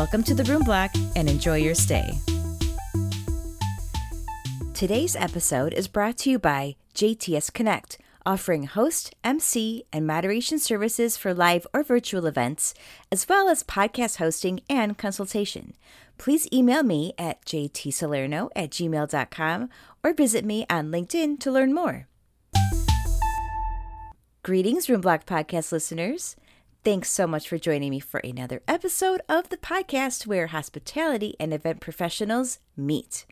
Welcome to the Room Block and enjoy your stay. Today's episode is brought to you by JTS Connect, offering host, MC, and moderation services for live or virtual events, as well as podcast hosting and consultation. Please email me at jtsalerno at gmail.com or visit me on LinkedIn to learn more. Greetings, Room Block Podcast listeners. Thanks so much for joining me for another episode of the podcast where hospitality and event professionals meet.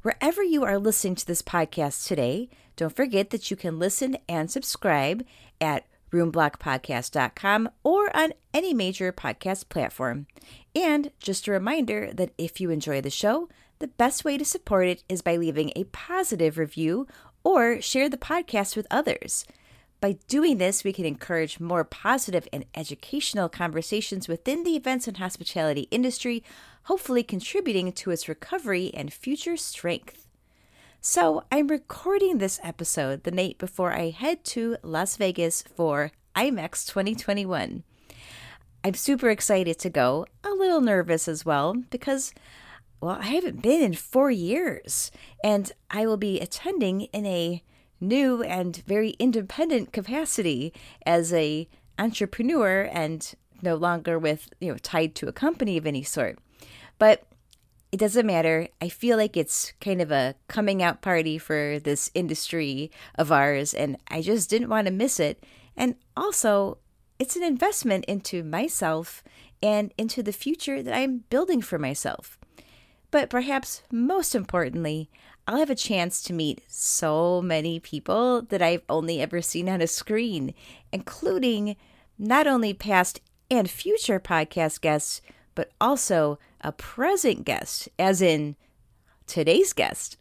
Wherever you are listening to this podcast today, don't forget that you can listen and subscribe at roomblockpodcast.com or on any major podcast platform. And just a reminder that if you enjoy the show, the best way to support it is by leaving a positive review or share the podcast with others. By doing this, we can encourage more positive and educational conversations within the events and hospitality industry, hopefully contributing to its recovery and future strength. So, I'm recording this episode the night before I head to Las Vegas for IMEX 2021. I'm super excited to go, a little nervous as well, because, well, I haven't been in four years, and I will be attending in a new and very independent capacity as a entrepreneur and no longer with you know tied to a company of any sort. But it doesn't matter. I feel like it's kind of a coming out party for this industry of ours and i just didn't want to miss it. And also it's an investment into myself and into the future that i'm building for myself. But perhaps most importantly I'll have a chance to meet so many people that I've only ever seen on a screen, including not only past and future podcast guests, but also a present guest, as in today's guest.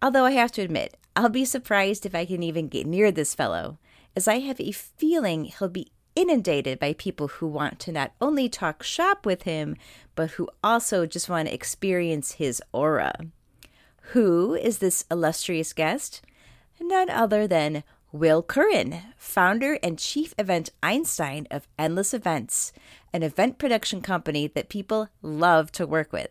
Although I have to admit, I'll be surprised if I can even get near this fellow, as I have a feeling he'll be inundated by people who want to not only talk shop with him, but who also just want to experience his aura. Who is this illustrious guest? None other than Will Curran, founder and chief event Einstein of Endless Events, an event production company that people love to work with.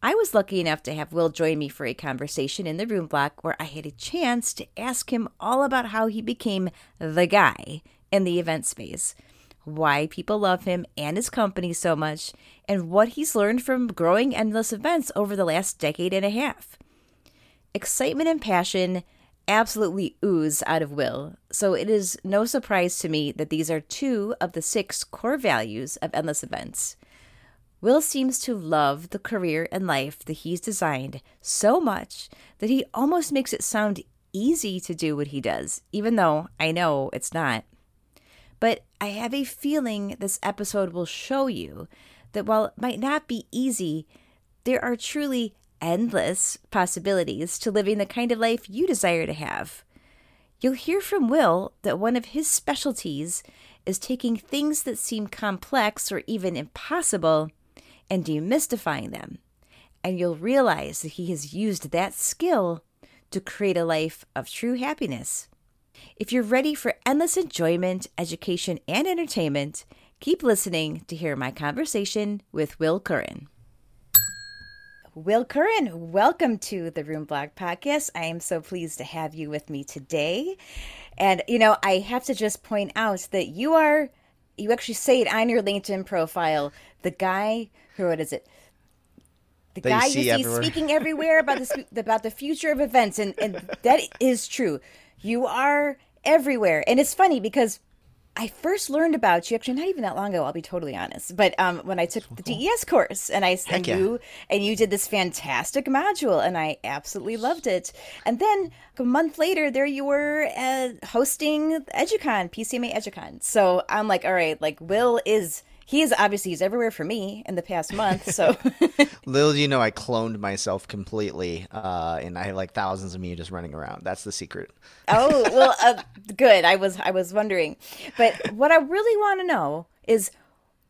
I was lucky enough to have Will join me for a conversation in the room block where I had a chance to ask him all about how he became the guy in the event space, why people love him and his company so much, and what he's learned from growing endless events over the last decade and a half. Excitement and passion absolutely ooze out of Will, so it is no surprise to me that these are two of the six core values of endless events. Will seems to love the career and life that he's designed so much that he almost makes it sound easy to do what he does, even though I know it's not. But I have a feeling this episode will show you that while it might not be easy, there are truly endless possibilities to living the kind of life you desire to have. You'll hear from Will that one of his specialties is taking things that seem complex or even impossible and demystifying them. And you'll realize that he has used that skill to create a life of true happiness. If you're ready for endless enjoyment, education, and entertainment, keep listening to hear my conversation with Will Curran. Will Curran, welcome to the Room Block Podcast. I am so pleased to have you with me today. And, you know, I have to just point out that you are, you actually say it on your LinkedIn profile, the guy who, what is it? The That guy you see see everywhere. speaking everywhere about the, about the future of events. And, and that is true. You are everywhere. And it's funny because I first learned about you actually not even that long ago. I'll be totally honest, but um, when I took the DES course and I and yeah. you and you did this fantastic module and I absolutely loved it. And then a month later, there you were uh, hosting EduCon, PCMA EduCon. So I'm like, all right, like Will is he is obviously he's everywhere for me in the past month. So little do you know, I cloned myself completely, uh, and I have like thousands of me just running around. That's the secret. oh well, uh, good. I was I was wondering, but what I really want to know is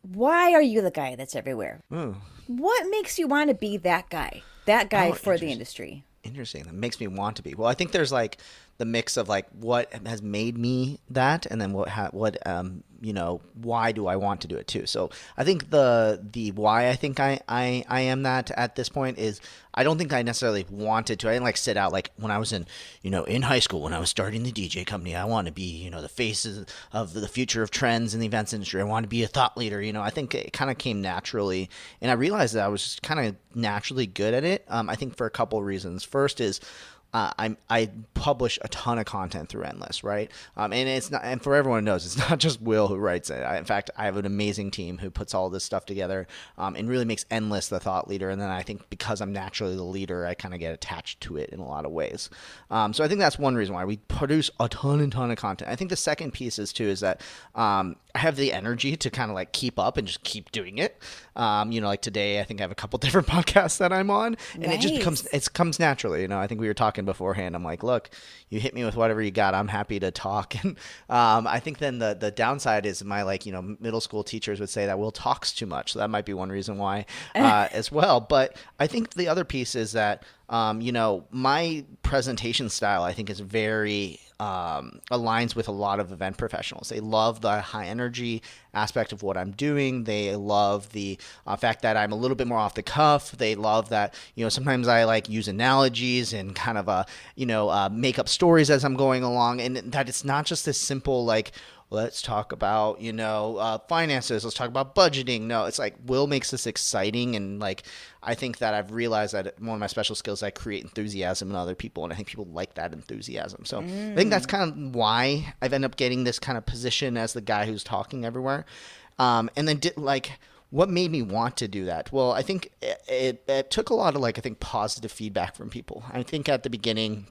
why are you the guy that's everywhere? Ooh. What makes you want to be that guy? That guy Oh, for the industry. Interesting. That makes me want to be. Well, I think there's like the mix of like what has made me that, and then what ha- what um you know why do I want to do it too. So I think the the why I think I I I am that at this point is I don't think I necessarily wanted to. I didn't like sit out like when I was in you know in high school when I was starting the DJ company. I want to be you know the faces of the future of trends in the events industry. I want to be a thought leader. You know I think it kind of came naturally, and I realized that I was kind of naturally good at it. Um, I think for a couple of reasons. First is uh, I'm I publish a ton of content through Endless, right? Um, and it's not, and for everyone who knows, it's not just Will who writes it. I, in fact, I have an amazing team who puts all this stuff together um, and really makes Endless the thought leader. And then I think because I'm naturally the leader, I kind of get attached to it in a lot of ways. Um, so I think that's one reason why we produce a ton and ton of content. I think the second piece is too is that um, I have the energy to kind of like keep up and just keep doing it. Um, you know, like today, I think I have a couple different podcasts that I'm on, and it just Nice. comes it comes naturally. You know, I think we were talking beforehand. I'm like, look, you hit me with whatever you got. I'm happy to talk. And um, I think then the the downside is my like you know middle school teachers would say that Will talks too much. So that might be one reason why uh, as well. But I think the other piece is that um, you know my presentation style I think is very um, aligns with a lot of event professionals. They love the high energy aspect of what I'm doing. They love the uh, fact that I'm a little bit more off the cuff. They love that you know sometimes I like use analogies and kind of uh, you know uh, make up stories as I'm going along, and that it's not just this simple like let's talk about you know uh, finances. Let's talk about budgeting. No it's like will makes this exciting and like i think that i've realized that one of my special skills i create enthusiasm in other people and i think people like that enthusiasm. So i think that's kind of why i've ended up getting this kind of position as the guy who's talking everywhere. Um, and then did like what made me want to do that? Well i think it, it, it took a lot of like i think positive feedback from people. I think at the beginning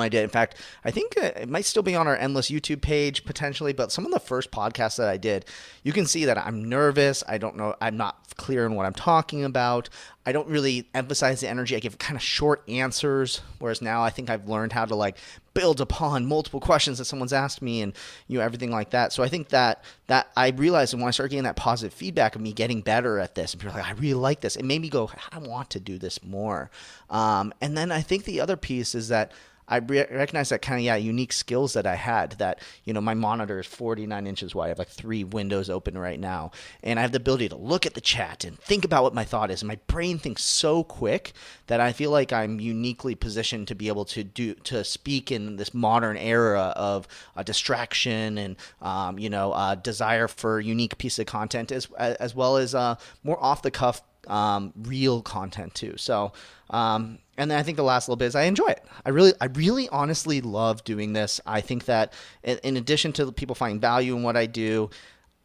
I did. In fact, I think uh, it might still be on our Endless YouTube page potentially, but some of the first podcasts that I did, you can see that I'm nervous. I don't know, I'm not clear on what I'm talking about. I don't really emphasize the energy. I give kind of short answers, whereas now I think I've learned how to like build upon multiple questions that someone's asked me and you know everything like that. So I think that that I realized when I started getting that positive feedback of me getting better at this and people like, I really like this. It made me go, I want to do this more. Um, and then I think the other piece is that I re- recognize that kind of yeah unique skills that I had. That you know my monitor is 49 inches wide. I have like three windows open right now, and I have the ability to look at the chat and think about what my thought is. And my brain thinks so quick that I feel like I'm uniquely positioned to be able to do to speak in this modern era of uh, distraction and um, you know uh, desire for unique piece of content as as well as uh, more off the cuff um, real content too. So, um, and then I think the last little bit is I enjoy it. I really, I really honestly love doing this. I think that in, in addition to people finding value in what I do,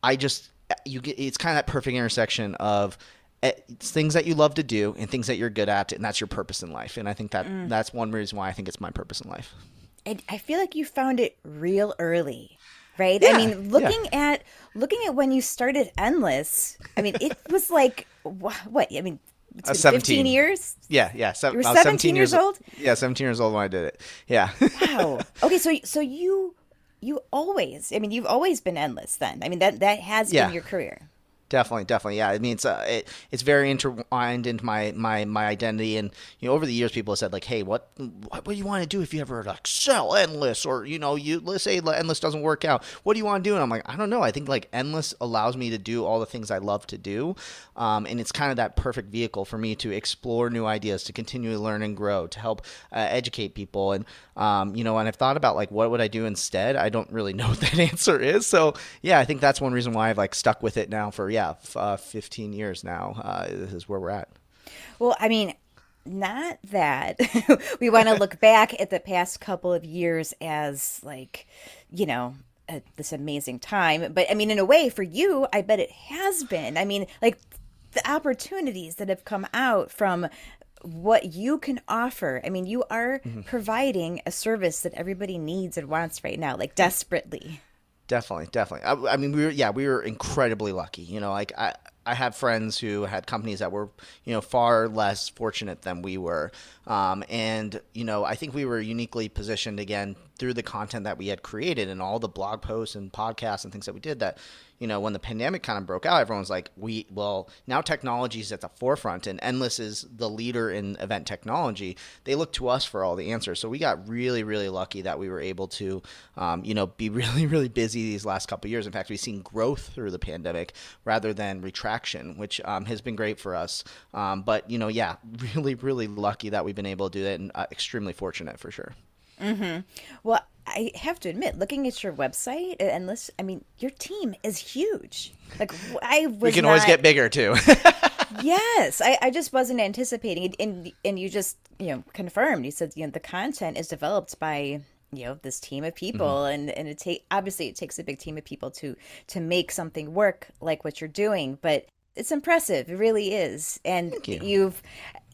I just, you get, it's kind of that perfect intersection of eh, it's things that you love to do and things that you're good at, and that's your purpose in life. And I think that that's one reason why I think it's my purpose in life. I, I feel like you found it real early, right? Yeah, I mean, looking at looking at when you started Endless, I mean, it was like what? I mean, it's Uh, 17. 15 years. Yeah, yeah. So, You were I was 17 years old? Yeah, 17 years old when I did it. Yeah. Wow. okay, so so you you always, I mean, you've always been Endless. Then, I mean, that that has Yeah. been your career. Definitely, definitely, yeah. I mean, it's uh, it, it's very intertwined into my my my identity, and you know, over the years, people have said like, "Hey, what what, what do you want to do if you ever like sell endless, or you know, you let's say endless doesn't work out, what do you want to do?" And I'm like, I don't know. I think like endless allows me to do all the things I love to do, um, and it's kind of that perfect vehicle for me to explore new ideas, to continually learn and grow, to help uh, educate people, and um, you know, and I've thought about like what would I do instead. I don't really know what that answer is, so yeah, I think that's one reason why I've like stuck with it now for yeah, f- uh, 15 years now. Uh, this is where we're at. Well, I mean, not that we want to look back at the past couple of years as like, you know, uh, this amazing time. But I mean, in a way, for you, I bet it has been. I mean, like the opportunities that have come out from what you can offer. I mean, you are providing a service that everybody needs and wants right now, like desperately. Definitely, definitely. I, I mean, we were yeah, we were incredibly lucky. You know, like I I have friends who had companies that were, you know, far less fortunate than we were. Um, and, you know, I think we were uniquely positioned again through the content that we had created and all the blog posts and podcasts and things that we did that, you know, when the pandemic kind of broke out, everyone's like, we, well, now technology is at the forefront and Endless is the leader in event technology. They look to us for all the answers. So we got really, really lucky that we were able to, um, you know, be really, really busy these last couple years. In fact, we've seen growth through the pandemic rather than retraction, which um, has been great for us. Um, but, you know, yeah, really, really lucky that we've been able to do that and uh, extremely fortunate for sure. Mm-hmm. Well, I have to admit, looking at your website and listen, I mean, your team is huge. Like I was. We can not, always get bigger too. yes, I, I just wasn't anticipating it, and and you just you know confirmed. You said you know the content is developed by you know this team of people mm-hmm. and and it take obviously it takes a big team of people to to make something work like what you're doing but it's impressive. It really is. And you. you've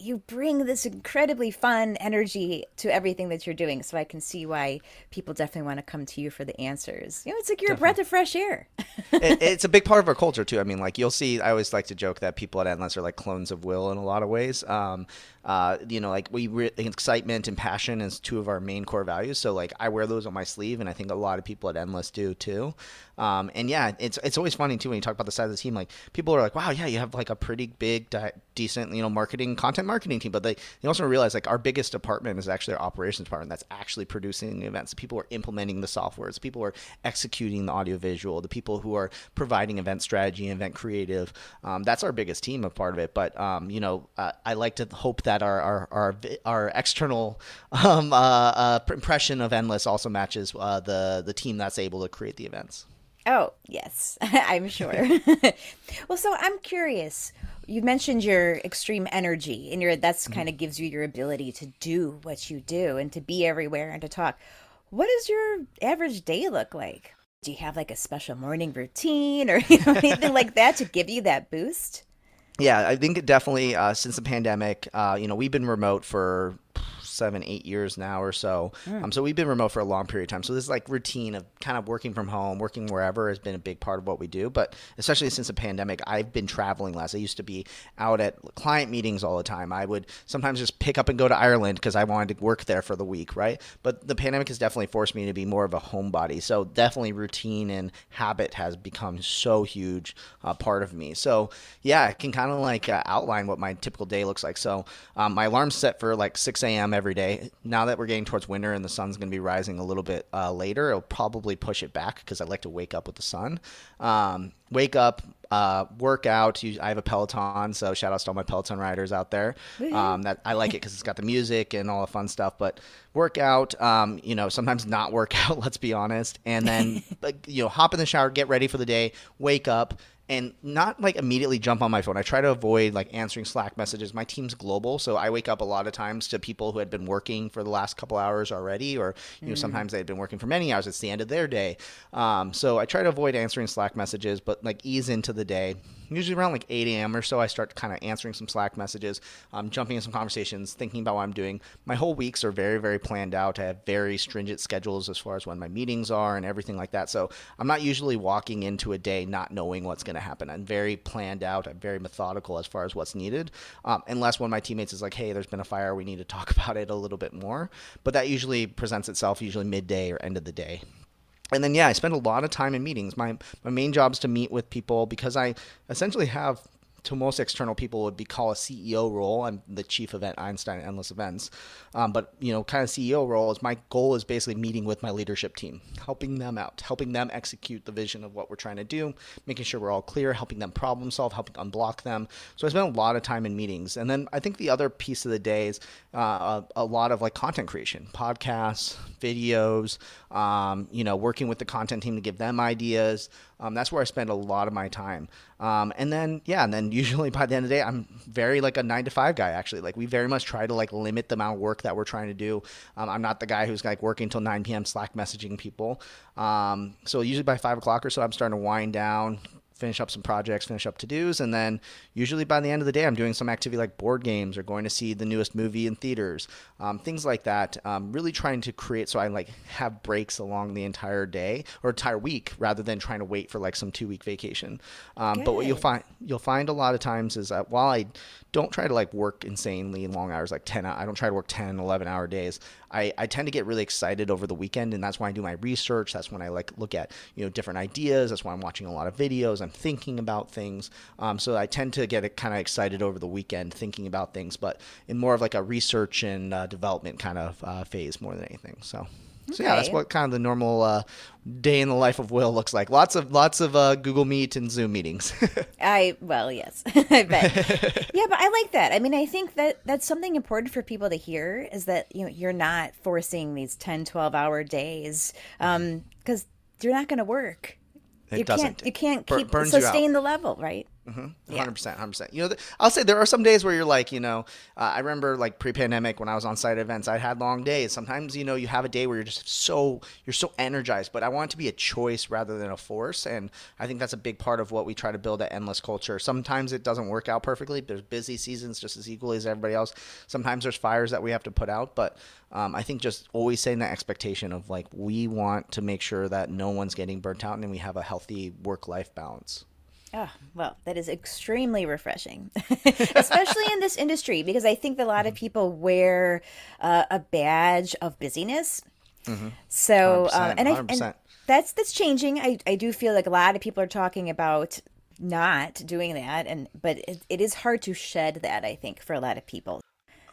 you bring this incredibly fun energy to everything that you're doing. So I can see why people definitely want to come to you for the answers. You know, it's like you're definitely. a breath of fresh air. it, it's a big part of our culture too. I mean, like you'll see. I always like to joke that people at Endless are like clones of Will in a lot of ways. Um, uh, you know, like we re- excitement and passion is two of our main core values. So like I wear those on my sleeve, and I think a lot of people at Endless do too. Um, and yeah, it's it's always funny too when you talk about the size of the team. Like people are like, wow, yeah, you have like a pretty big, di- decent, you know, marketing content marketing team. But they they also realize like our biggest department is actually our operations department that's actually producing the events. The people are implementing the software. The people who are executing the audio visual. The people who are providing event strategy, event creative. Um, that's our biggest team of part of it. But um, you know, uh, I like to hope that that our our our, our external um, uh, uh, impression of Endless also matches uh, the the team that's able to create the events. Oh yes, I'm sure. well, so I'm curious. You mentioned your extreme energy, and your that's mm-hmm. kind of gives you your ability to do what you do and to be everywhere and to talk. What does your average day look like? Do you have like a special morning routine or you know, anything like that to give you that boost? yeah, I think definitely uh, since the pandemic, uh, you know, we've been remote for seven, eight years now or so. Mm. Um, so we've been remote for a long period of time. So this like routine of kind of working from home, working wherever has been a big part of what we do. But especially since the pandemic, I've been traveling less. I used to be out at client meetings all the time. I would sometimes just pick up and go to Ireland because I wanted to work there for the week, right? But the pandemic has definitely forced me to be more of a homebody. So definitely routine and habit has become so huge uh, part of me. So yeah, I can kind of like uh, outline what my typical day looks like. So um, my alarm's set for like 6 a.m. every every day. Now that we're getting towards winter and the sun's going to be rising a little bit uh, later, it'll probably push it back because I like to wake up with the sun. Um, wake up, uh, work out. I have a Peloton, so shout out to all my Peloton riders out there. Um, that I like it because it's got the music and all the fun stuff. But work out, um, you know, sometimes not work out. Let's be honest, and then you know, hop in the shower, get ready for the day, wake up and not like immediately jump on my phone. I try to avoid like answering Slack messages. My team's global, so I wake up a lot of times to people who had been working for the last couple hours already, or you know mm. sometimes they had been working for many hours. It's the end of their day, um, so I try to avoid answering Slack messages, but like ease into the day usually around like 8 a.m. or so, I start kind of answering some Slack messages, um, jumping in some conversations, thinking about what I'm doing. My whole weeks are very, very planned out. I have very stringent schedules as far as when my meetings are and everything like that. So I'm not usually walking into a day not knowing what's going to happen. I'm very planned out. I'm very methodical as far as what's needed, um, unless one of my teammates is like, hey, there's been a fire. We need to talk about it a little bit more. But that usually presents itself usually midday or end of the day and then yeah, I spend a lot of time in meetings. My my main job is to meet with people because I essentially have to most external people would be called a CEO role. I'm the chief event Einstein Endless Events, um, but you know, kind of CEO role is my goal is basically meeting with my leadership team, helping them out, helping them execute the vision of what we're trying to do, making sure we're all clear, helping them problem solve, helping unblock them. So I spend a lot of time in meetings, and then I think the other piece of the day is uh, a, a, lot of like content creation, podcasts, videos, um, you know, working with the content team to give them ideas. Um, that's where I spend a lot of my time. Um, and then, yeah, and then usually by the end of the day, I'm very like a nine to five guy, actually. Like, we very much try to like limit the amount of work that we're trying to do. Um, I'm not the guy who's like working until 9 p.m. Slack messaging people. Um, so, usually by five o'clock or so, I'm starting to wind down, finish up some projects, finish up to dos, and then usually by the end of the day, I'm doing some activity like board games or going to see the newest movie in theaters, um, things like that. Um, really trying to create so I like have breaks along the entire day or entire week rather than trying to wait for like some two week vacation. Um, but what you'll find you'll find a lot of times is that while I don't try to like work insanely long hours, like 10, I don't try to work 10, 11 hour days. I, I tend to get really excited over the weekend and that's when I do my research. That's when I like look at, you know, different ideas. That's why I'm watching a lot of videos. I'm thinking about things. Um, so I tend to get kind of excited over the weekend thinking about things, but in more of like a research and uh, development kind of uh, phase more than anything. So. So yeah, that's what kind of the normal uh, day in the life of Will looks like. Lots of lots of uh, Google Meet and Zoom meetings. I well, yes, I bet. yeah, but I like that. I mean, I think that that's something important for people to hear is that you know you're not forcing these 10, 12 hour days because um, you're not going to work. It you doesn't. can't you can't keep out. sustain the level, right? Hundred percent, hundred percent. You know, th- I'll say there are some days where you're like, you know, uh, I remember like pre-pandemic when I was on site events, I had long days. Sometimes, you know, you have a day where you're just so you're so energized, but I want it to be a choice rather than a force, and I think that's a big part of what we try to build at Endless Culture. Sometimes it doesn't work out perfectly. There's busy seasons just as equally as everybody else. Sometimes there's fires that we have to put out, but um, I think just always saying that expectation of like we want to make sure that no one's getting burnt out and we have a healthy work-life balance. Oh, well, that is extremely refreshing, especially in this industry, because I think a lot of people wear uh, a badge of busyness. So, um, 100%, and, I, 100%. and that's that's changing. I, I do feel like a lot of people are talking about not doing that, and but it, it is hard to shed that. I think for a lot of people.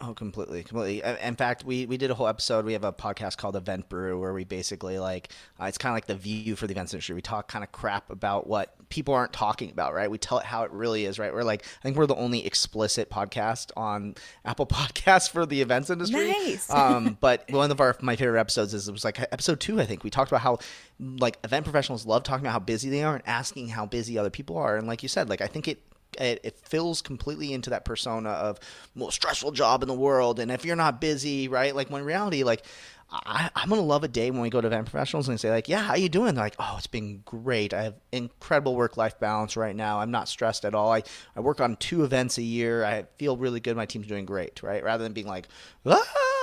Oh, completely, completely. In fact, we we did a whole episode. We have a podcast called Event Brew where we basically like uh, it's kind of like the view for the events industry. We talk kind of crap about what people aren't talking about, right? We tell it how it really is, right? We're like, I think we're the only explicit podcast on Apple Podcasts for the events industry. Nice. um, but one of our my favorite episodes is it was like episode two, I think. We talked about how like event professionals love talking about how busy they are and asking how busy other people are. And like you said, like I think it it, it fills completely into that persona of most stressful job in the world and if you're not busy right? Like when reality like I, i'm gonna love a day when we go to event professionals and say like yeah how you doing? They're like oh it's been great. I have incredible work-life balance right now. I'm not stressed at all. I, I work on two events a year. I feel really good. My team's doing great right? Rather than being like ah!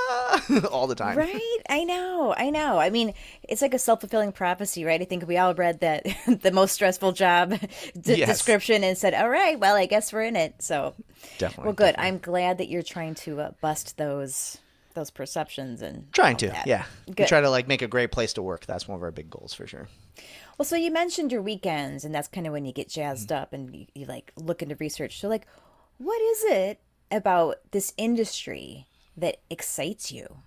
all the time Right? I know. I know. I mean, it's like a self fulfilling prophecy, right? I think we all read that the most stressful job d- Yes. description and said, all right, well, I guess we're in it. So, Definitely, Well, good. definitely. I'm glad that you're trying to uh, bust those those perceptions and trying to that. yeah we try to like make a great place to work that's one of our big goals for sure Well, so you mentioned your weekends, and that's kind of when you get Mm-hmm. jazzed up and you, you like look into research. So, like, what is it about this industry that excites you?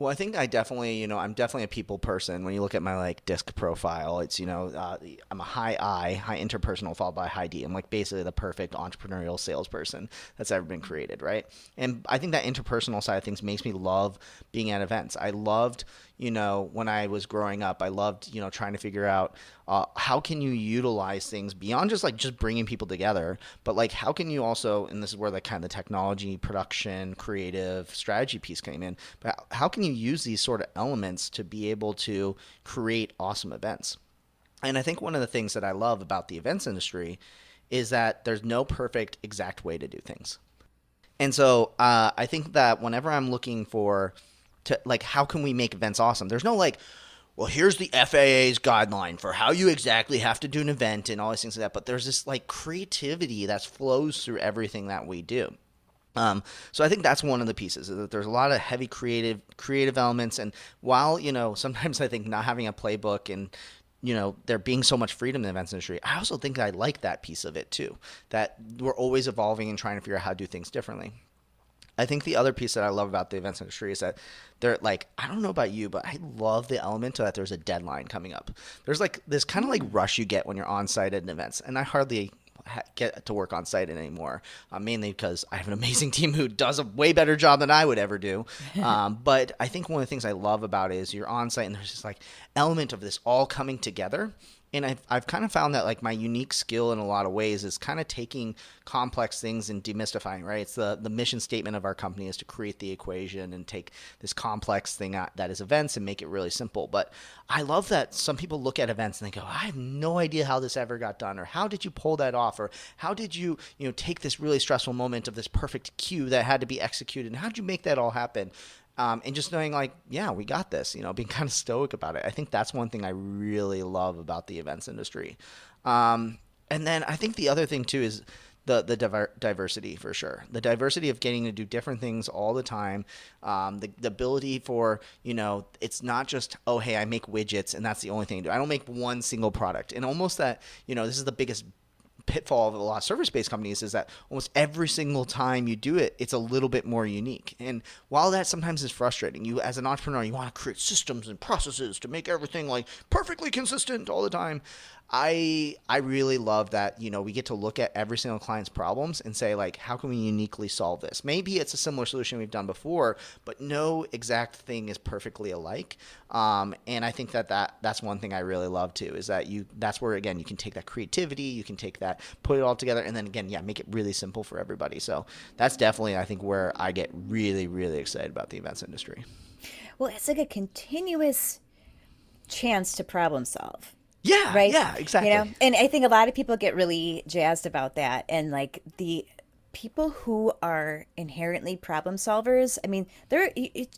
Well, I think I definitely, you know, I'm definitely a people person. When you look at my like disc profile, it's you know, uh, I'm a high I, high interpersonal, followed by high D. I'm like basically the perfect entrepreneurial salesperson that's ever been created, right? And I think that interpersonal side of things makes me love being at events. I loved, you know, when I was growing up, I loved, you know, trying to figure out uh, how can you utilize things beyond just like just bringing people together, but like how can you also, and this is where the kind of the technology, production, creative, strategy piece came in, but how can you use these sort of elements to be able to create awesome events? And I think one of the things that I love about the events industry is that there's no perfect exact way to do things. And so uh, I think that whenever I'm looking for to like how can we make events awesome, there's no like, well, here's the FAA's guideline for how you exactly have to do an event and all these things like that. But there's this like creativity that flows through everything that we do. Um, so I think that's one of the pieces that there's a lot of heavy creative creative elements, and while you know sometimes I think not having a playbook and you know there being so much freedom in the events industry, I also think I like that piece of it too. That we're always evolving and trying to figure out how to do things differently. I think the other piece that I love about the events industry is that they're like, I don't know about you, but I love the element that there's a deadline coming up. There's like this kind of like rush you get when you're on site at an event, and I hardly get to work on site anymore, uh, mainly because I have an amazing team who does a way better job than I would ever do. Um, but I think one of the things I love about it is you're on site and there's this like element of this all coming together and I've, I've kind of found that like my unique skill in a lot of ways is kind of taking complex things and demystifying right? It's the the mission statement of our company is to create the equation and take this complex thing that is events and make it really simple. But i love that some people look at events and they go i have no idea how this ever got done or how did you pull that off? or how did you you know take this really stressful moment of this perfect cue that had to be executed? And how did you make that all happen um, and just knowing like yeah we got this you know being kind of stoic about it. I think that's one thing i really love about the events industry. Um, and then i think the other thing too is the the diver- diversity for sure. The diversity of getting to do different things all the time. Um, the, the ability for you know it's not just oh hey i make widgets and that's the only thing i do. I don't make one single product. And almost that you know this is the biggest pitfall of a lot of service based companies is that almost every single time you do it, it's a little bit more unique. And while that sometimes is frustrating, you as an entrepreneur, you want to create systems and processes to make everything like perfectly consistent all the time. I I really love that you know we get to look at every single client's problems and say like how can we uniquely solve this? Maybe it's a similar solution we've done before, but no exact thing is perfectly alike. Um, and I think that, that that's one thing I really love too is that you that's where again you can take that creativity, you can take that, put it all together, and then again yeah make it really simple for everybody. So that's definitely I think where I get really really excited about the events industry. Well, it's like a continuous chance to problem solve yeah. Right. Yeah. Exactly. You know, and I think a lot of people get really jazzed about that, and like the people who are inherently problem solvers. I mean, they're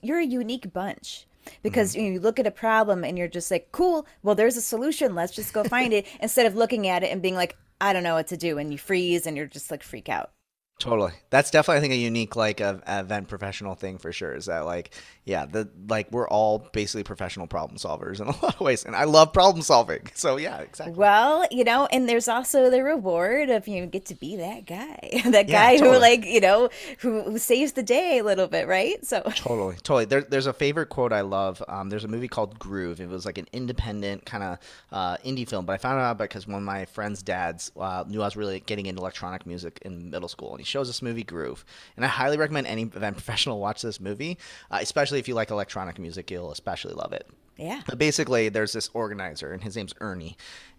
you're a unique bunch because mm-hmm. you look at a problem and you're just like, cool. Well, there's a solution. Let's just go find it instead of looking at it and being like, I don't know what to do, and you freeze and you're just like freak out. Totally. That's definitely I think a unique like a, event professional thing for sure is that like yeah, the like we're all basically professional problem solvers in a lot of ways and I love problem solving. So yeah, exactly. Well, you know, and there's also the reward of you know, get to be that guy. that guy totally. who like, you know, who, who saves the day a little bit, right? So Totally. Totally. There, there's a favorite quote I love. Um, there's a movie called Groove. It was like an independent kind of uh, indie film, but I found out because one of my friend's dads uh, knew I was really getting into electronic music in middle school and he shows this movie Groove, and I highly recommend any event professional watch this movie, uh, especially if you like electronic music. You'll especially love it. Yeah. But basically, there's this organizer, and his name's Ernie,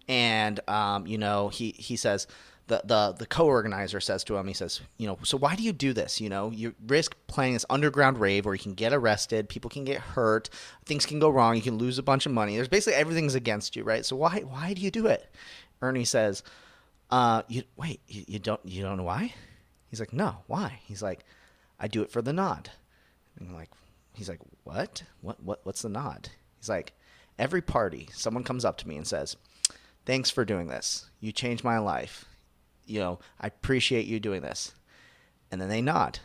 and um, you know he he says. The, the, the co-organizer says to him he says you know so why do you do this you know you risk playing this underground rave where you can get arrested people can get hurt things can go wrong you can lose a bunch of money there's basically everything's against you right so why why do you do it ernie says uh, you wait you, you don't you don't know why He's like, no, why? He's like, I do it for the nod. And I'm like, he's like, what? What? What? What's the nod? He's like, every party, someone comes up to me and says, thanks for doing this. You changed my life. You know, I appreciate you doing this. And then they nod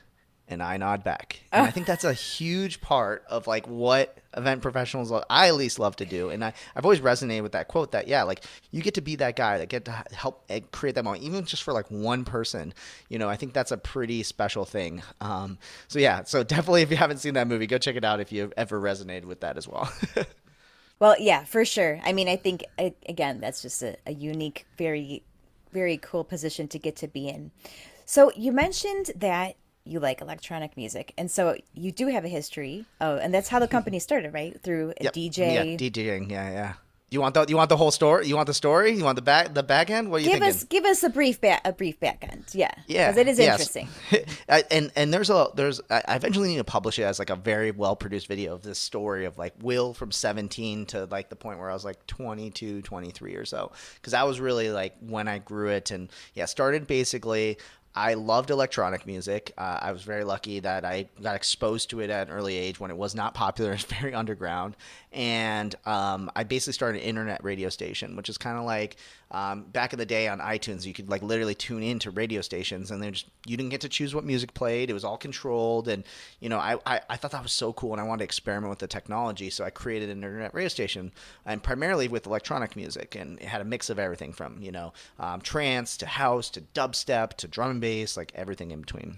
and I nod back. And I think that's a huge part of like what event professionals I at least love to do. And I, I've always resonated with that quote that yeah, like you get to be that guy that get to help eh, create that moment, even just for like one person. You know, I think that's a pretty special thing. Um, so yeah, so definitely if you haven't seen that movie, go check it out if you've ever resonated with that as well. well, yeah, for sure. I mean, I think again, that's just a, a unique, very, very cool position to get to be in. So you mentioned that you like electronic music, and so you do have a history. Oh, and that's how the mm-hmm. company started, right? Through a yep. DJ. Yeah, DJing. Yeah, yeah. You want the you want the whole story? You want the story? You want the back the back end? What are you give thinking? us give us a brief back a brief back end. Yeah, yeah, because it is yes. interesting. and and there's a there's I eventually need to publish it as like a very well produced video of this story of like Will from 17 to like the point where I was like 22, 23 or so because that was really like when I grew it and yeah started basically I loved electronic music. Uh, I was very lucky that I got exposed to it at an early age when it was not popular. It's very underground. And um, I basically started an internet radio station, which is kind of like um, back in the day on iTunes, you could like literally tune in to radio stations, and then just you didn't get to choose what music played. It was all controlled, and you know, I, I, I thought that was so cool, and I wanted to experiment with the technology, so I created an internet radio station, and primarily with electronic music, and it had a mix of everything from you know um, trance to house to dubstep to drum and bass, like everything in between.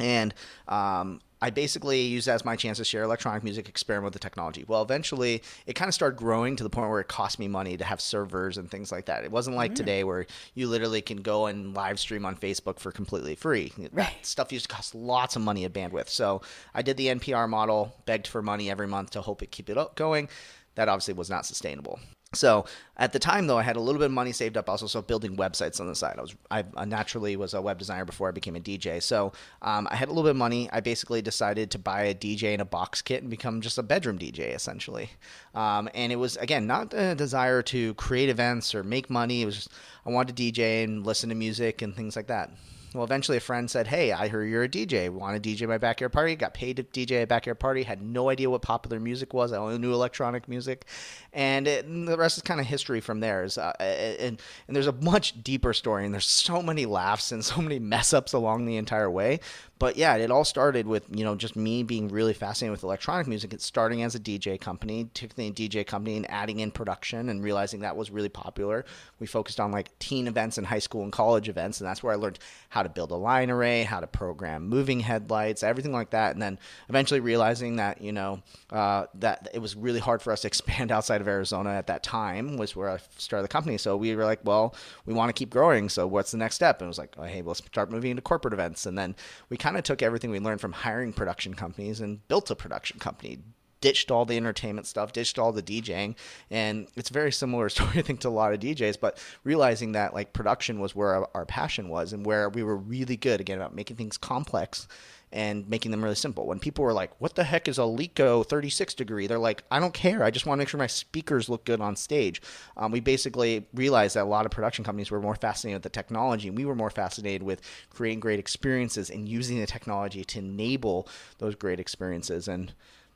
And um, I basically used that as my chance to share electronic music, experiment with the technology. Well, eventually, it kind of started growing to the point where it cost me money to have servers and things like that. It wasn't like mm. today where you literally can go and live stream on Facebook for completely free. Right. Stuff used to cost lots of money of bandwidth. So I did the NPR model, begged for money every month to hope it keep it up going that obviously was not sustainable. So at the time, though, I had a little bit of money saved up. Also, so building websites on the side. I was I naturally was a web designer before I became a DJ. So um, I had a little bit of money. I basically decided to buy a DJ and a box kit and become just a bedroom DJ essentially. Um, and it was again not a desire to create events or make money. It was just, I wanted to DJ and listen to music and things like that. Well, eventually a friend said, Hey, I heard you're a DJ. Want to DJ my backyard party? Got paid to DJ a backyard party. Had no idea what popular music was. I only knew electronic music. And, it, and the rest is kind of history from there. Uh, and, and there's a much deeper story, and there's so many laughs and so many mess ups along the entire way but yeah, it all started with you know just me being really fascinated with electronic music. It's starting as a DJ company, taking a DJ company and adding in production and realizing that was really popular. We focused on like teen events and high school and college events, and that's where I learned how to build a line array, how to program moving headlights, everything like that. And then eventually realizing that you know uh, that it was really hard for us to expand outside of Arizona at that time was where I started the company. So we were like, well, we want to keep growing. So what's the next step? And it was like, oh, hey, let's start moving into corporate events. And then we kind kind of took everything we learned from hiring production companies and built a production company ditched all the entertainment stuff, ditched all the DJing, and it's very similar story I think to a lot of DJs. But realizing that like production was where our, our, passion was and where we were really good again about making things complex and making them really simple. When people were like, "What the heck is a Leko 36 degree?" They're like, "I don't care. I just want to make sure my speakers look good on stage." Um, we basically realized that a lot of production companies were more fascinated with the technology, and we were more fascinated with creating great experiences and using the technology to enable those great experiences. And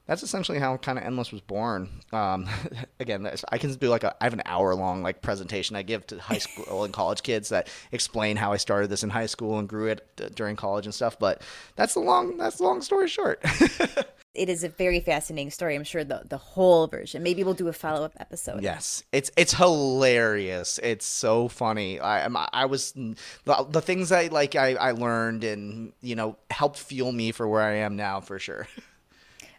that's essentially how kind of endless was born. Um, again i can do like a i have an hour long like presentation i give to high school and college kids that explain how i started this in high school and grew it during college and stuff but that's the long that's the long story short. It is a very fascinating story i'm sure the the whole version. Maybe we'll do a follow-up episode. Yes. It's it's hilarious. It's so funny. I i was the, the things i like I, I learned and you know helped fuel me for where i am now for sure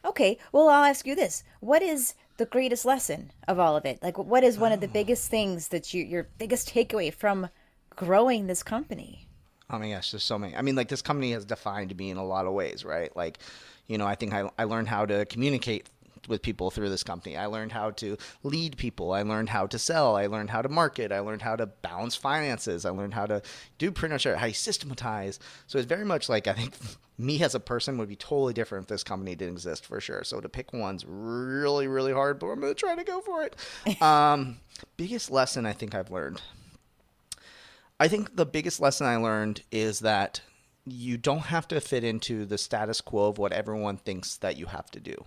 Okay, well, I'll ask you this: What is the greatest lesson of all of it? Like, what is one of the oh. biggest things that you your biggest takeaway from growing this company? Oh my gosh, there's so many. I mean, like this company has defined me in a lot of ways, right? Like, you know, I think I, I learned how to communicate with people through this company. I learned how to lead people. I learned how to sell. I learned how to market. I learned how to balance finances. I learned how to do pretty much how you systematize. So it's very much like I think me as a person would be totally different if this company didn't exist for sure. So to pick one's really, really hard, but I'm going to try to go for it. um, biggest lesson I think I've learned. I think the biggest lesson I learned is that you don't have to fit into the status quo of what everyone thinks that you have to do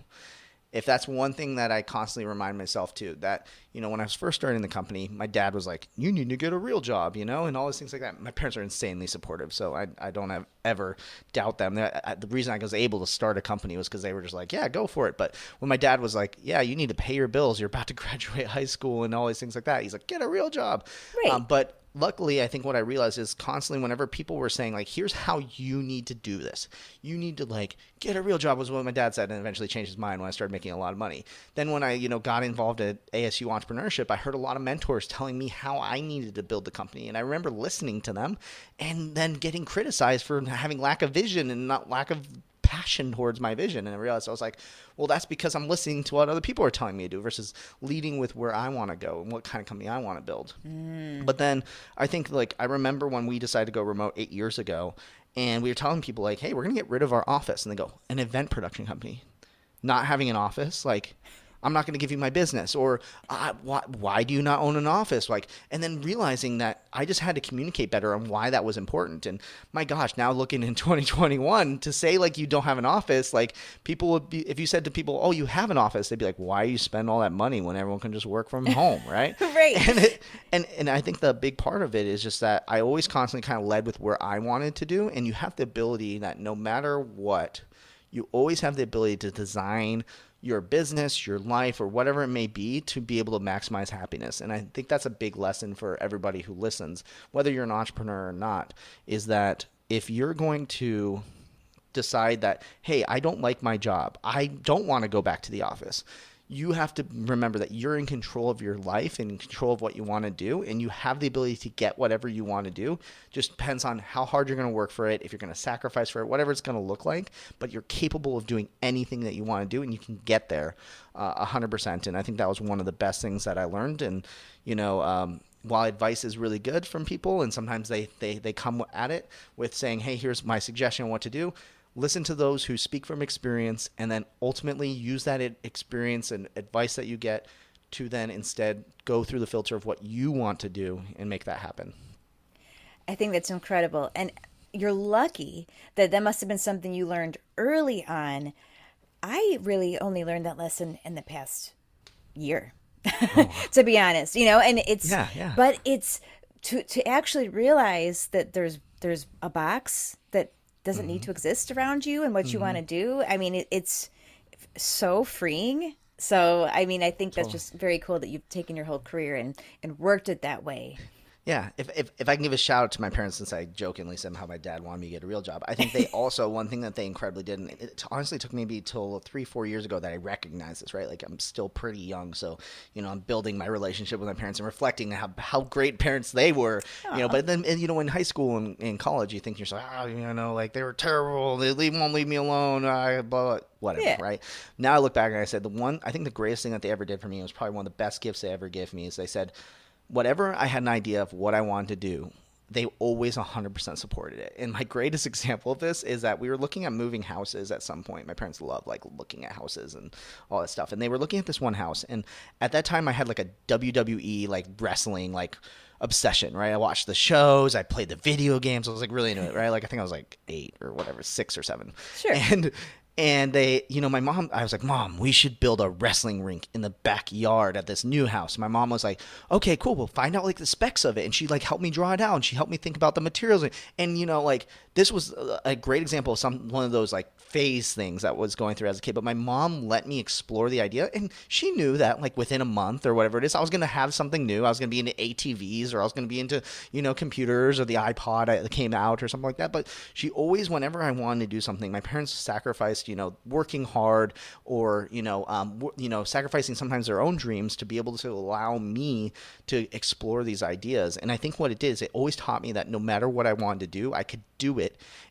if that's one thing that I constantly remind myself too, that, you know, when I was first starting the company, my dad was like, you need to get a real job, you know, and all these things like that. My parents are insanely supportive. So I, I don't have, ever doubt them. The reason I was able to start a company was because they were just like, yeah, go for it. But when my dad was like, yeah, you need to pay your bills. You're about to graduate high school and all these things like that. He's like, get a real job. Right. Um, but luckily i think what i realized is constantly whenever people were saying like here's how you need to do this you need to like get a real job was what my dad said and eventually changed his mind when i started making a lot of money then when i you know got involved at asu entrepreneurship i heard a lot of mentors telling me how i needed to build the company and i remember listening to them and then getting criticized for having lack of vision and not lack of passion towards my vision. And I realized I was like, well, that's because I'm listening to what other people are telling me to do versus leading with where I want to go and what kind of company I want to build. Mm. But then I think like I remember when we decided to go remote eight years ago, and we were telling people like, hey, we're gonna get rid of our office, and they go, an event production company, not having an office, like I'm not going to give you my business or why, why do you not own an office? Like and then realizing that I just had to communicate better on why that was important. And my gosh now looking in 2021 to say like you don't have an office like people would be if you said to people oh you have an office they'd be like why do you spend all that money when everyone can just work from home right? Right. And it, and and I think the big part of it is just that I always constantly kind of led with where I wanted to do and you have the ability that no matter what you always have the ability to design your business, your life, or whatever it may be to be able to maximize happiness. And I think that's a big lesson for everybody who listens, whether you're an entrepreneur or not, is that if you're going to decide that, hey, I don't like my job, I don't want to go back to the office you have to remember that you're in control of your life and in control of what you want to do, and you have the ability to get whatever you want to do. Just depends on how hard you're going to work for it, if you're going to sacrifice for it, whatever it's going to look like. But you're capable of doing anything that you want to do, and you can get there uh, 100%. And I think that was one of the best things that I learned. And, you know, um, while advice is really good from people and sometimes they, they, they come at it with saying hey here's my suggestion on what to do listen to those who speak from experience and then ultimately use that experience and advice that you get to then instead go through the filter of what you want to do and make that happen i think that's incredible and you're lucky that that must have been something you learned early on i really only learned that lesson in the past year oh. to be honest you know and it's yeah, yeah. but it's to to actually realize that there's there's a box that doesn't mm-hmm. need to exist around you and what mm-hmm. you want to do i mean it, it's so freeing so i mean i think that's just very cool that you've taken your whole career and and worked it that way yeah, if, if, if I can give a shout out to my parents since I jokingly said how my dad wanted me to get a real job, I think they also one thing that they incredibly did, and it honestly took maybe till three four years ago that I recognized this. Right, like I'm still pretty young, so you know I'm building my relationship with my parents and reflecting how how great parents they were. Aww. You know, but then you know in high school and in college, you think you're like, oh, ah, you know, like they were terrible. They leave won't leave me alone. I blah, blah whatever, yeah. right? Now I look back and I said the one I think the greatest thing that they ever did for me was probably one of the best gifts they ever gave me is they said whatever I had an idea of what I wanted to do, they always 100% supported it. And my greatest example of this is that we were looking at moving houses at some point. My parents love like looking at houses and all that stuff. And they were looking at this one house. And at that time, I had like a WWE, like wrestling, like obsession, right? I watched the shows, I played the video games. I was like really into it, right? Like I think I was like eight or whatever, six or seven. Sure. And and they you know my mom i was like mom we should build a wrestling rink in the backyard at this new house. My mom was like okay cool we'll find out like the specs of it. And she like helped me draw it out and she helped me think about the materials. And you know like this was a great example of some one of those like phase things that was going through as a kid but my mom let me explore the idea and she knew that like within a month or whatever it is i was going to have something new. I was going to be into atvs or i was going to be into you know computers or the ipod that came out or something like that but she always whenever i wanted to do something my parents sacrificed you know working hard or you know um, you know sacrificing sometimes their own dreams to be able to allow me to explore these ideas and i think what it did is it always taught me that no matter what i wanted to do i could do it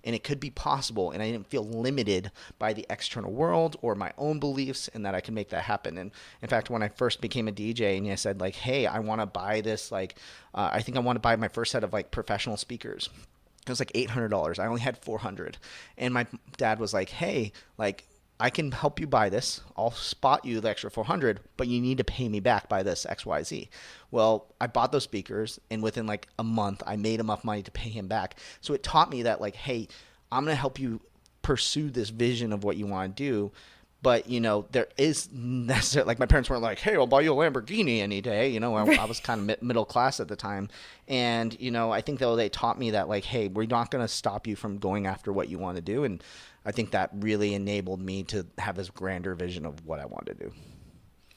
and it could be possible and i didn't feel limited by the external world or my own beliefs and that i could make that happen. And in fact when i first became a dj and i said like hey i want to buy this like uh, i think i want to buy my first set of like professional speakers. It was like $800 i only had 400 and my dad was like hey like I can help you buy this. I'll spot you the extra 400, but you need to pay me back by this XYZ. Well, I bought those speakers and within like a month I made enough money to pay him back. So it taught me that like, hey, I'm going to help you pursue this vision of what you want to do. But you know, there is necessarily like my parents weren't like, "Hey, I'll buy you a Lamborghini any day." You know, I, I was kind of middle class at the time, and you know, I think though they taught me that like, "Hey, we're not going to stop you from going after what you want to do," and I think that really enabled me to have this grander vision of what I wanted to do.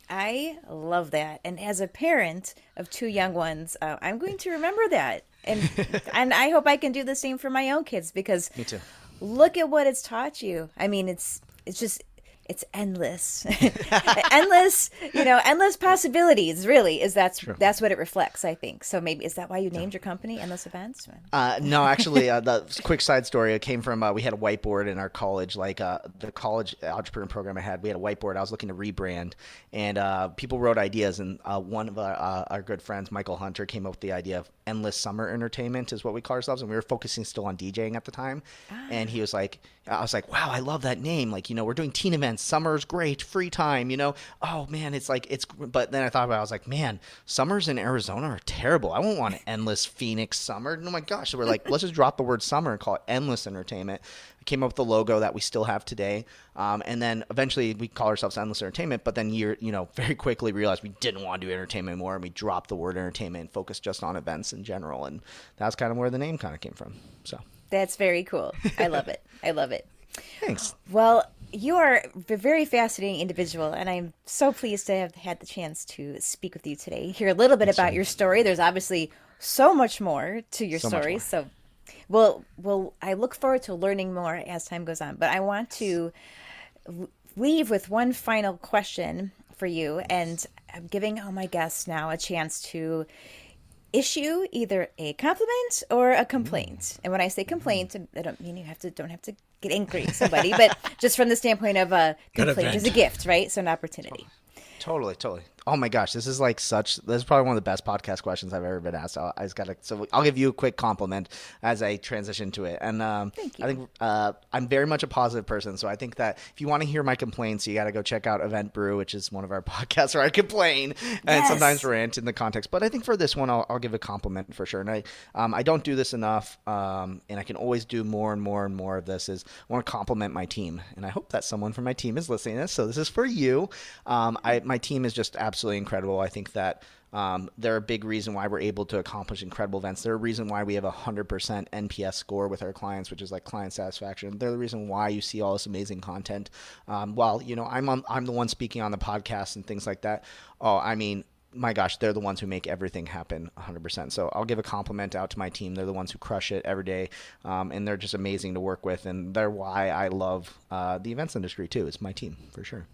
I love that, and as a parent of two young ones, uh, I'm going to remember that, and and I hope I can do the same for my own kids because me too. Look at what it's taught you. I mean, it's it's just it's endless endless you know endless possibilities really is that's True. that's what it reflects i think so maybe is that why you named your company endless events uh, no actually uh, the quick side story it came from uh, we had a whiteboard in our college like uh, the college entrepreneur program i had we had a whiteboard i was looking to rebrand and uh, people wrote ideas and uh, one of our, our good friends michael hunter came up with the idea of endless summer entertainment is what we call ourselves and we were focusing still on djing at the time ah. and he was like i was like wow i love that name like you know we're doing teen events summer's great free time you know oh man it's like it's but then i thought about it, i was like man summers in arizona are terrible i won't want an endless phoenix summer oh my gosh so we're like let's just drop the word summer and call it endless entertainment came up with the logo that we still have today. Um, and then eventually we call ourselves Endless Entertainment, but then you you know, very quickly realized we didn't want to do entertainment anymore and we dropped the word entertainment and focused just on events in general. And that's kind of where the name kind of came from. So that's very cool. I love it. I love it. Thanks. Well, you are a very fascinating individual, and I'm so pleased to have had the chance to speak with you today. Hear a little bit about your story. There's obviously so much more to your so story. So well, well, I look forward to learning more as time goes on. But I want to leave with one final question for you, and I'm giving all my guests now a chance to issue either a compliment or a complaint. Mm. And when I say mm-hmm. complaint, I don't mean you have to don't have to get angry at somebody, but just from the standpoint of a complaint is a gift, right? So an opportunity. Totally, totally. Oh my gosh, this is like such. This is probably one of the best podcast questions I've ever been asked. I, I just got to. So I'll give you a quick compliment as I transition to it. And um, Thank you. I think uh, I'm very much a positive person. So I think that if you want to hear my complaints, you got to go check out Event Brew, which is one of our podcasts where I complain and Yes. sometimes rant in the context. But I think for this one, I'll, I'll give a compliment for sure. And I, um, I don't do this enough, um, and I can always do more and more and more of this. Is I want to compliment my team, and I hope that someone from my team is listening to this. So this is for you. Um, I, my team is just absolutely incredible. I think that. Um, they're a big reason why we're able to accomplish incredible events. They're a reason why we have a 100% NPS score with our clients, which is like client satisfaction. They're the reason why you see all this amazing content. Um, while, you know, I'm, on, I'm the one speaking on the podcast and things like that. Oh, I mean, my gosh, they're the ones who make everything happen 100%. So I'll give a compliment out to my team. They're the ones who crush it every day, um, and they're just amazing to work with. And they're why I love uh, the events industry too. It's my team for sure.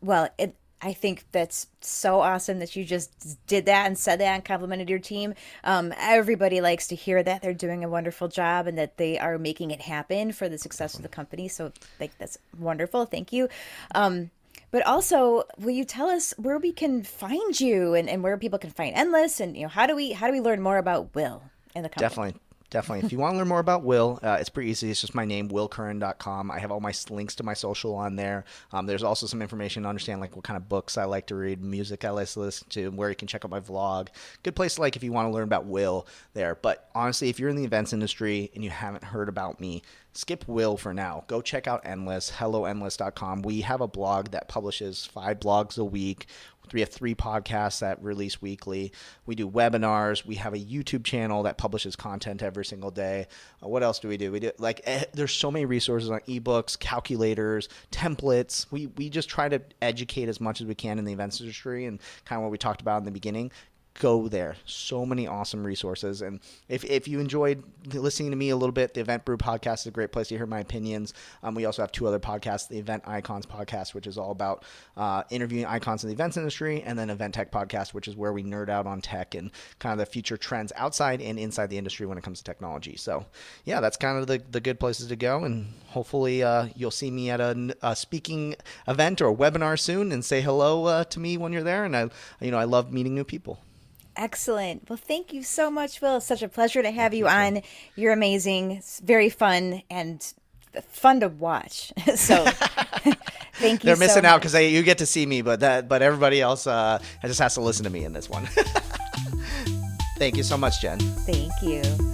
Well, it, I think that's so awesome that you just did that and said that and complimented your team. Um, everybody likes to hear that they're doing a wonderful job and that they are making it happen for the success of the company. So, like, that's wonderful. Thank you. Um, but also, will you tell us where we can find you and, and where people can find Endless and you know how do we how do we learn more about Will and the company? Definitely. Definitely. If you want to learn more about Will, uh, it's pretty easy. It's just my name, willcurran.com. I have all my links to my social on there. Um, there's also some information to understand like what kind of books I like to read, music I like to listen to, where you can check out my vlog. Good place like if you want to learn about Will there. But honestly, if you're in the events industry and you haven't heard about me, skip Will for now. Go check out Endless, helloendless.com. We have a blog that publishes five blogs a week. We have three podcasts that release weekly. We do webinars. We have a YouTube channel that publishes content every single day. Uh, what else do we do? We do like eh, there's so many resources on ebooks, calculators, templates. We we just try to educate as much as we can in the events industry and kind of what we talked about in the beginning go there. So many awesome resources. And if, if you enjoyed listening to me a little bit, the Event Brew podcast is a great place to hear my opinions. Um, we also have two other podcasts, the Event Icons podcast, which is all about uh, interviewing icons in the events industry, and then Event Tech podcast, which is where we nerd out on tech and kind of the future trends outside and inside the industry when it comes to technology. So, yeah, that's kind of the, the good places to go. And hopefully uh, you'll see me at a, a speaking event or webinar soon and say hello uh, to me when you're there. And I, you know, I love meeting new people. Excellent. Well, thank you so much, Will. It's such a pleasure to have you on. You're amazing. It's very fun and fun to watch. so, thank you. They're so missing out because you get to see me, but that but everybody else uh, just has to listen to me in this one. Thank you so much, Jen. Thank you.